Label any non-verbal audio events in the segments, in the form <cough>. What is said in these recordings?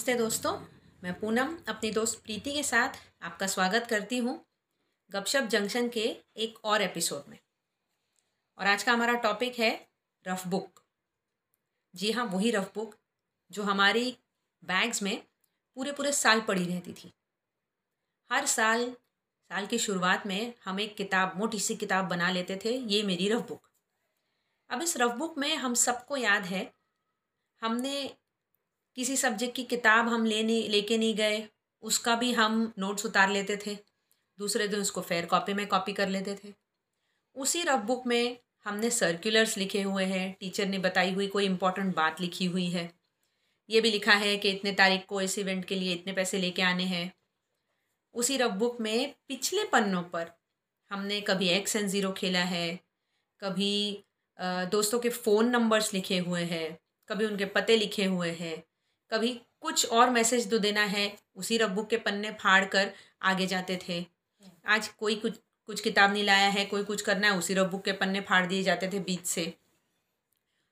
नमस्ते दोस्तों, मैं पूनम अपनी दोस्त प्रीति के साथ आपका स्वागत करती हूँ गपशप जंक्शन के एक और एपिसोड में। और आज का हमारा टॉपिक है रफ बुक जी हाँ वही रफ बुक जो हमारी बैग्स में पूरे पूरे साल पड़ी रहती थी। हर साल साल की शुरुआत में हम एक किताब, मोटी सी किताब बना लेते थे, ये मेरी रफ बुक अब इस रफ बुक में हम सबको याद है, हमने किसी सब्जेक्ट की किताब हम लेने, लेके नहीं गए, उसका भी हम नोट्स उतार लेते थे। दूसरे दिन उसको फेयर कॉपी में कॉपी कर लेते थे। उसी रफ बुक में हमने सर्कुलर्स लिखे हुए हैं। टीचर ने बताई हुई कोई इम्पोर्टेंट बात लिखी हुई है। ये भी लिखा है कि इतने तारीख को इस इवेंट के लिए इतने पैसे लेके आने हैं। उसी रफ बुक में पिछले पन्नों पर हमने कभी एक्स एंड ज़ीरो खेला है, कभी दोस्तों के फ़ोन नंबर्स लिखे हुए हैं, कभी उनके पते लिखे हुए हैं कभी कुछ और मैसेज दो देना है। उसी रफ के पन्ने फाड़ कर आगे जाते थे। आज कोई कुछ कुछ किताब नहीं लाया है, कोई कुछ करना है, उसी रफ बुक के पन्ने फाड़ दिए जाते थे बीच से।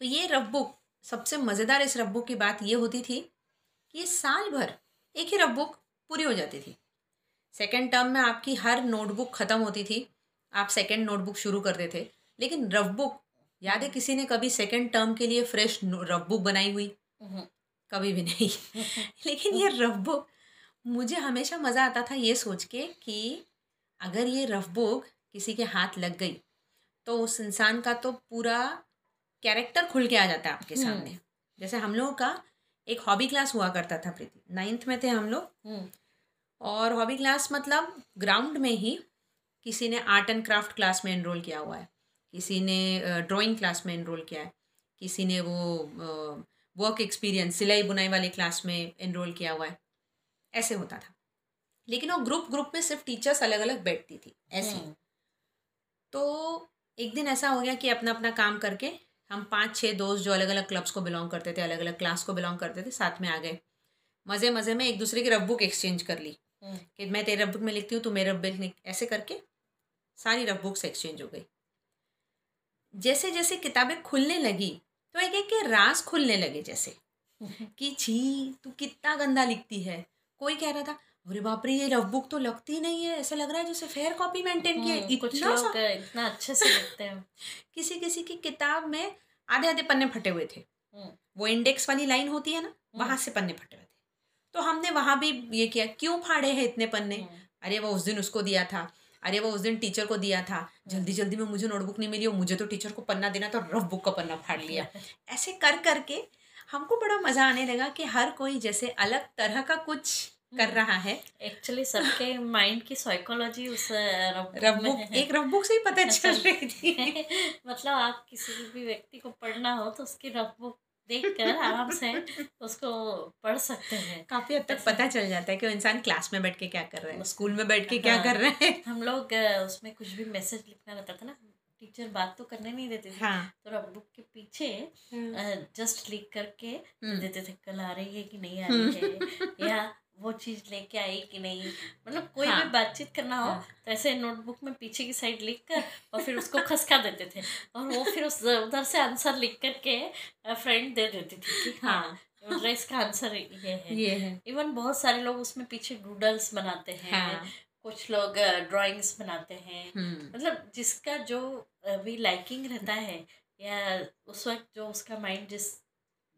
तो ये रफ बुक सबसे मज़ेदार इस रफ बुक की बात ये होती थी कि ये साल भर एक ही रफ बुक पूरी हो जाती थी। सेकेंड टर्म में आपकी हर नोटबुक ख़त्म होती थी। आप सेकेंड नोटबुक शुरू करते थे। लेकिन रफ बुक याद है किसी ने कभी सेकेंड टर्म के लिए फ्रेश रफ बुक बनाई हुई? कभी भी नहीं <laughs> लेकिन ये रफ बुक मुझे हमेशा मज़ा आता था ये सोच के कि अगर ये रफ बुक किसी के हाथ लग गई तो उस इंसान का तो पूरा कैरेक्टर खुल के आ जाता है आपके हम्म। सामने जैसे हम लोगों का एक हॉबी क्लास हुआ करता था प्रीति नाइन्थ में थे हम लोग हम्म। और हॉबी क्लास मतलब ग्राउंड में ही किसी ने आर्ट एंड क्राफ्ट क्लास में इनरोल किया हुआ है किसी ने ड्राइंग क्लास में इनरोल किया है किसी ने वो वर्क एक्सपीरियंस सिलाई बुनाई वाली क्लास में इनरोल किया हुआ है। ऐसे होता था। लेकिन वो ग्रुप ग्रुप में सिर्फ़ टीचर्स अलग अलग बैठती थी ऐसी हम्म। तो एक दिन ऐसा हो गया कि अपना अपना काम करके हम पाँच छः दोस्त जो अलग अलग क्लब्स को बिलोंग करते थे अलग अलग क्लास को बिलोंग करते थे साथ में आ गए। मज़े मज़े में एक दूसरे की रफ बुक एक्सचेंज कर ली हम्म। कि मैं तेरे रफ बुक में लिखती हूँ तो मेरे रफ बुक ऐसे करके सारी रफ बुक्स एक्सचेंज हो गई। जैसे जैसे किताबें खुलने लगी तो एक एक के राज खुलने लगे जैसे कि छी तू कितना गंदा लिखती है। कोई कह रहा था अरे बाप रे ये रफ बुक तो लगती नहीं है। ऐसा लग रहा है जैसे फेयर कॉपी मेंटेन किया है लोग इतना अच्छे से लिखते हैं। <laughs> किसी किसी की किताब में आधे आधे पन्ने फटे हुए थे। हम्म। वो इंडेक्स वाली लाइन होती है ना वहाँ हम्म। से पन्ने फटे हुए थे। तो हमने वहाँ भी ये किया क्यों फाड़े हैं इतने पन्ने? हम्म। अरे वो उस दिन उसको दिया था। अरे वो उस दिन टीचर को दिया था जल्दी जल्दी में मुझे नोटबुक नहीं मिली और मुझे तो टीचर को पन्ना देना तो रफ बुक का पन्ना फाड़ लिया। <laughs> ऐसे कर करके हमको बड़ा मज़ा आने लगा कि हर कोई जैसे अलग तरह का कुछ कर हम्म। रहा है। एक्चुअली सबके <laughs> माइंड की साइकोलॉजी उस रफ बुक एक रफ बुक से ही पता <laughs> चल रही थी। मतलब आप किसी भी व्यक्ति को पढ़ना हो तो उसकी रफ बुक देख कर आराम से उसको पढ़ सकते हैं काफ़ी हद तक पता चल जाता है कि इंसान क्लास में बैठ के क्या कर रहे हैं स्कूल में बैठ के क्या हाँ, कर रहे हैं हम लोग उसमें कुछ भी मैसेज लिखना रहता था ना टीचर बात तो करने नहीं देते थे हाँ. तो अब बुक के पीछे हाँ. जस्ट लिख करके हम्म। देते थे कल आ रही है कि नहीं आ रही है <laughs> या वो चीज़ लेके आई कि नहीं? मतलब कोई हाँ, भी बातचीत करना हो हाँ, तो ऐसे नोटबुक में पीछे की साइड लिख कर और फिर उसको खसका देते थे। और वो फिर उस उधर से आंसर लिख करके फ्रेंड दे देती थी कि हाँ, हाँ। मतलब इसका आंसर ये है। ये है। इवन बहुत सारे लोग उसमें पीछे डूडल्स बनाते हैं। हाँ, कुछ लोग ड्राइंग्स बनाते हैं। हम्म। मतलब जिसका जो भी लाइकिंग रहता है या उस वक्त जो उसका माइंड जिस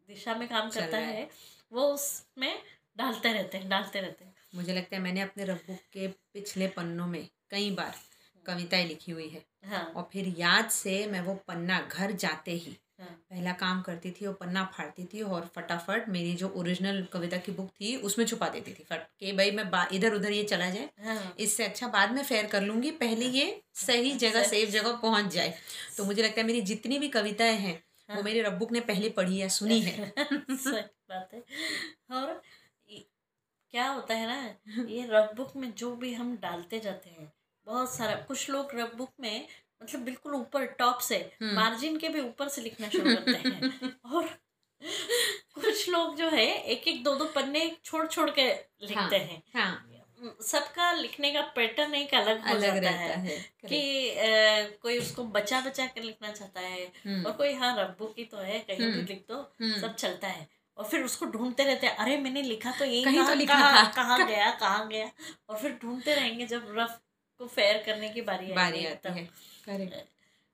दिशा में काम करता है वो उसमें डालते रहते हैं डालते रहते हैं मुझे लगता है मैंने अपने रफ बुक के पिछले पन्नों में कई बार कविताएँ लिखी हुई है हाँ। और फिर याद से मैं वो पन्ना घर जाते ही हाँ। पहला काम करती थी वो पन्ना फाड़ती थी और फटाफट मेरी जो ओरिजिनल कविता की बुक थी उसमें छुपा देती थी फट के भाई मैं इधर उधर ये चला जाए हाँ। इससे अच्छा बाद में फेयर कर लूँगी पहले ये सही जगह सेफ़ जगह पहुँच जाए तो मुझे लगता है मेरी जितनी भी कविताएँ हैं हाँ। वो मेरे रफ बुक ने पहले पढ़ी है सुनी <laughs> है सही बात है और क्या होता है ना <laughs> ये रफ बुक में जो भी हम डालते जाते हैं बहुत सारा कुछ लोग रफ बुक में मतलब बिल्कुल ऊपर टॉप से मार्जिन हम्म। के भी ऊपर से लिखना शुरू करते हैं <laughs> और कुछ लोग जो है एक एक दो दो पन्ने छोड़ छोड़ के लिखते हाँ, हैं हाँ। सबका लिखने का पैटर्न एक अलग हो अलग जाता है, है कि आ, कोई उसको बचा बचा कर लिखना चाहता है हम्म। और कोई हाँ रफ बुक ही तो है कहीं भी हम्म। लिख दो सब चलता है और फिर उसको ढूंढते रहते हैं अरे मैंने लिखा तो यही कहीं तो लिखा कहाँ कहाँ गया कहाँ गया और फिर ढूंढते रहेंगे जब रफ को फेयर करने की बारी बारी आती है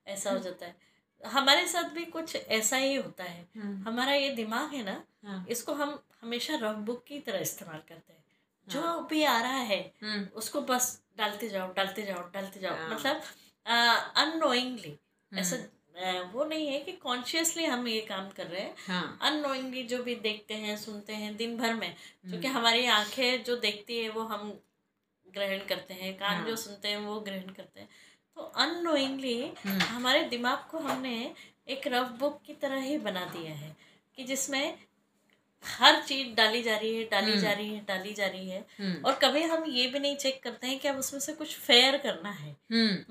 ऐसा हो जाता है हमारे साथ भी कुछ ऐसा ही होता है हम्म। हमारा ये दिमाग है ना हाँ। इसको हम हमेशा रफ बुक की तरह इस्तेमाल करते हैं जो हाँ। भी आ रहा है हम्म। उसको बस डालते जाओ डालते जाओ डालते जाओ हाँ। मतलब अनोइंगली हम्म। ऐसा वो नहीं है कि कॉन्शियसली हम ये काम कर रहे हैं अनोइंगली जो भी देखते हैं सुनते हैं दिन भर में क्योंकि हमारी आँखें जो देखती है वो हम ग्रहण करते हैं कान हाँ. जो सुनते हैं वो ग्रहण करते हैं तो अनोइंगली हम्म। हमारे दिमाग को हमने एक रफ बुक की तरह ही बना दिया है कि जिसमें हर चीज़ डाली जा रही है डाली हम्म। जा रही है डाली जा रही है हम्म। और कभी हम ये भी नहीं चेक करते हैं कि अब उसमें से कुछ फेयर करना है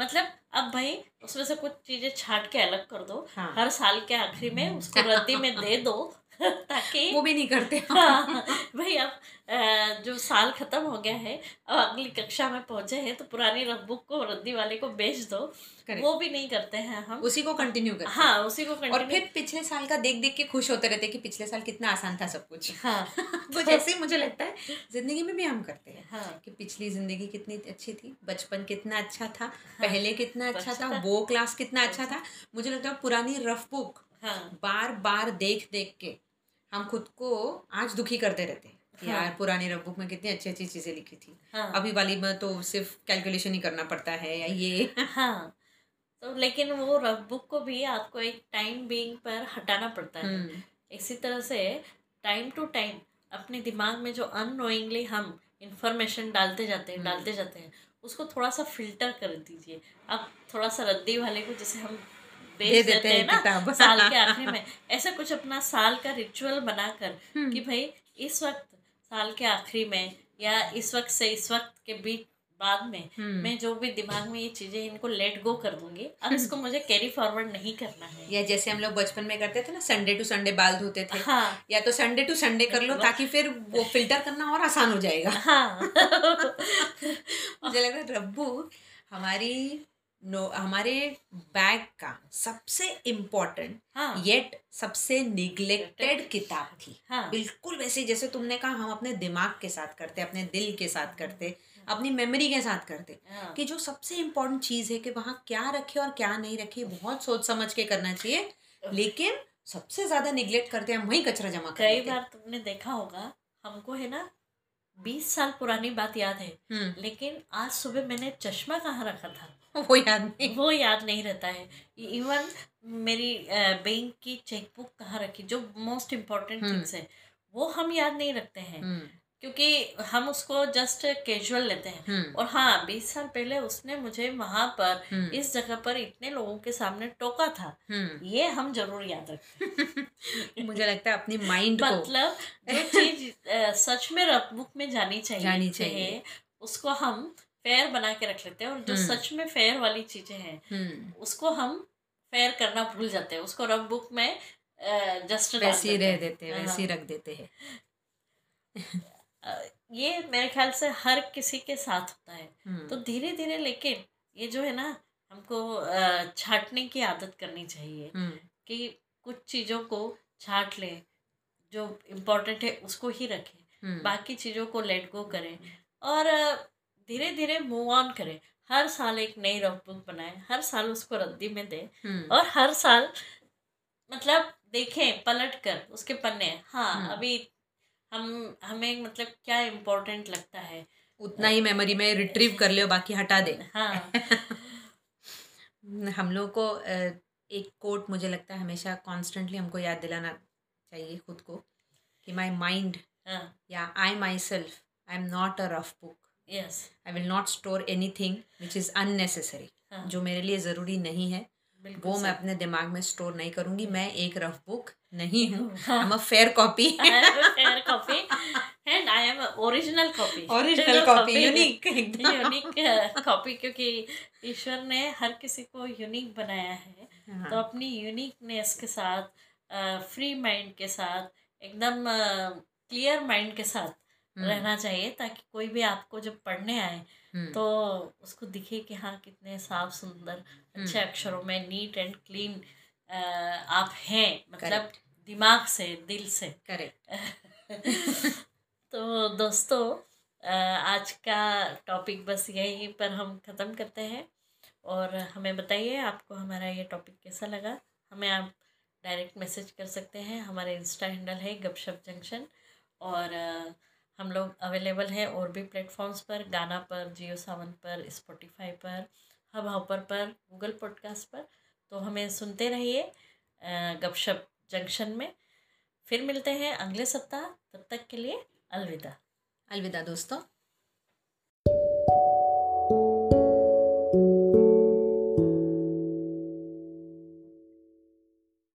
मतलब अब भाई उसमें से कुछ चीज़ें छाट के अलग कर दो हाँ। हर साल के आखिरी में उसको <laughs> रद्दी में दे दो <laughs> ताकि वो भी नहीं करते हाँ भाई अब जो साल खत्म हो गया है अब अगली कक्षा में पहुँचे हैं तो पुरानी बुक को रद्दी वाले को बेच दो। वो भी नहीं करते हैं हम। उसी को कंटिन्यू करते हाँ। उसी को कंटिन्यू और फिर पिछले साल का देख देख के खुश होते रहते कि पिछले साल कितना आसान था सब कुछ। हाँ। <laughs> तो जैसे मुझे लगता है ज़िंदगी में भी हम करते हैं हाँ। कि पिछली ज़िंदगी कितनी अच्छी थी बचपन कितना अच्छा था हाँ, पहले कितना अच्छा था वो क्लास कितना अच्छा था। मुझे लगता है पुरानी रफ बुक हाँ। बार बार देख देख के हम खुद को आज दुखी करते रहते हैं हाँ. यार पुरानी रफ बुक में कितनी अच्छी अच्छी चीज़ें लिखी थी हाँ. अभी वाली में तो सिर्फ़ कैलकुलेशन ही करना पड़ता है या ये हाँ तो लेकिन वो रफ बुक को भी आपको एक टाइम बीइंग पर हटाना पड़ता है हम्म। इसी तरह से टाइम टू टाइम अपने दिमाग में जो अनोइंगली हम इंफॉर्मेशन डालते जाते हैं हम्म। डालते जाते हैं उसको थोड़ा सा फ़िल्टर कर दीजिए अब थोड़ा सा रद्दी वाले को जैसे हम बेच देते हैं ना <laughs> साल के आखिरी में। ऐसा कुछ अपना साल का रिचुअल बनाकर हम्म। कि भाई इस वक्त साल के आखिरी में या इस वक्त से इस वक्त के बीच बाद में हम्म। मैं जो भी दिमाग में ये चीज़ें इनको लेट गो कर दूँगी। अब इसको मुझे कैरी फॉरवर्ड नहीं करना है। या जैसे हम लोग बचपन में करते थे ना संडे टू संडे बाल धोते थे। हाँ। या तो संडे टू संडे कर लो ताकि फिर वो फ़िल्टर करना और आसान हो जाएगा। हाँ। <laughs> मुझे लग रहा है रब्बू हमारी नो हमारे बैग का सबसे इम्पोर्टेंट हाँ. येट सबसे निग्लेक्टेड किताब थी हाँ. बिल्कुल वैसे जैसे तुमने कहा हम अपने दिमाग के साथ करते अपने दिल के साथ करते अपनी मेमोरी के साथ करते हाँ. कि जो सबसे इम्पोर्टेंट चीज़ है कि वहाँ क्या रखे और क्या नहीं रखे बहुत सोच समझ के करना चाहिए लेकिन सबसे ज़्यादा निग्लेक्ट करते हैं वही कचरा जमा कई बार तुमने देखा होगा हमको है ना बीस साल पुरानी बात याद है। हम्म। लेकिन आज सुबह मैंने चश्मा कहाँ रखा था? <laughs> वो याद नहीं। वो याद नहीं रहता है। इवन मेरी बैंक की चेकबुक कहाँ रखी जो मोस्ट इम्पोर्टेंट थिंग्स है वो हम याद नहीं रखते हैं। हम्म। क्योंकि हम उसको जस्ट कैजुअल लेते हैं हम्म। और हाँ बीस साल पहले उसने मुझे वहाँ पर हम्म। इस जगह पर इतने लोगों के सामने टोका था ये हम ज़रूर याद रखते <laughs> मुझे लगता है अपनी माइंड मतलब जो <laughs> चीज़ सच में रफ बुक में जानी चाहिए जानी चाहिए उसको हम फेयर बना के रख लेते हैं और जो हम्म। सच में फेयर वाली चीज़ें हैं हम्म। उसको हम फेयर करना भूल जाते हैं उसको रफ बुक में जस्ट वैसे रह देते हैं वैसे हाँ। रख देते हैं <laughs> ये मेरे ख्याल से हर किसी के साथ होता है। हम्म। तो धीरे धीरे लेकिन ये जो है ना हमको छाटने की आदत करनी चाहिए कि कुछ चीज़ों को छाट लें जो इम्पोर्टेंट है उसको ही रखें। बाकी चीज़ों को लेट गो करें और धीरे धीरे मूव ऑन करें। हर साल एक नई रफ बुक बनाए हर साल उसको रद्दी में दें हम्म। और हर साल मतलब देखें पलट कर उसके पन्ने। हाँ हम्म। अभी हम हमें मतलब क्या इम्पोर्टेंट लगता है? उतना ही मेमोरी में रिट्रीव कर ले बाकी हटा दे। हाँ। <laughs> हम लोग को एक कोट मुझे लगता है हमेशा कॉन्स्टेंटली हमको याद दिलाना चाहिए खुद को कि माई माइंड हाँ। या I myself I am not a rough book yes I will not store anything which is unnecessary जो मेरे लिए ज़रूरी नहीं है। वो मैं अपने दिमाग में स्टोर नहीं करूँगी मैं एक रफ बुक नहीं हूँ। I am a fair copy fair copy and I am original copy original copy unique unique copy क्योंकि ईश्वर ने हर किसी को यूनिक बनाया है। हाँ. तो अपनी यूनिकनेस के साथ फ्री माइंड के साथ एकदम क्लियर माइंड के साथ हम्म। रहना चाहिए ताकि कोई भी आपको जब पढ़ने आए हम्म। तो उसको दिखे कि हाँ कितने साफ़ सुंदर अच्छे हम्म। अक्षरों में नीट एंड क्लीन आप हैं मतलब दिमाग से दिल से। करेक्ट <laughs> तो दोस्तों आज का टॉपिक बस यहीं पर हम ख़त्म करते हैं। और हमें बताइए आपको हमारा ये टॉपिक कैसा लगा? हमें आप डायरेक्ट मैसेज कर सकते हैं। हमारे इंस्टा हैंडल है गपशप जंक्शन और हम लोग अवेलेबल हैं और भी प्लेटफॉर्म्स पर, गाना पर, जियो सावन पर स्पॉटिफाई पर हब हॉपर पर गूगल पॉडकास्ट पर। तो हमें सुनते रहिए गपशप जंक्शन में। फिर मिलते हैं अगले सप्ताह। तब तक के लिए अलविदा। अलविदा दोस्तों।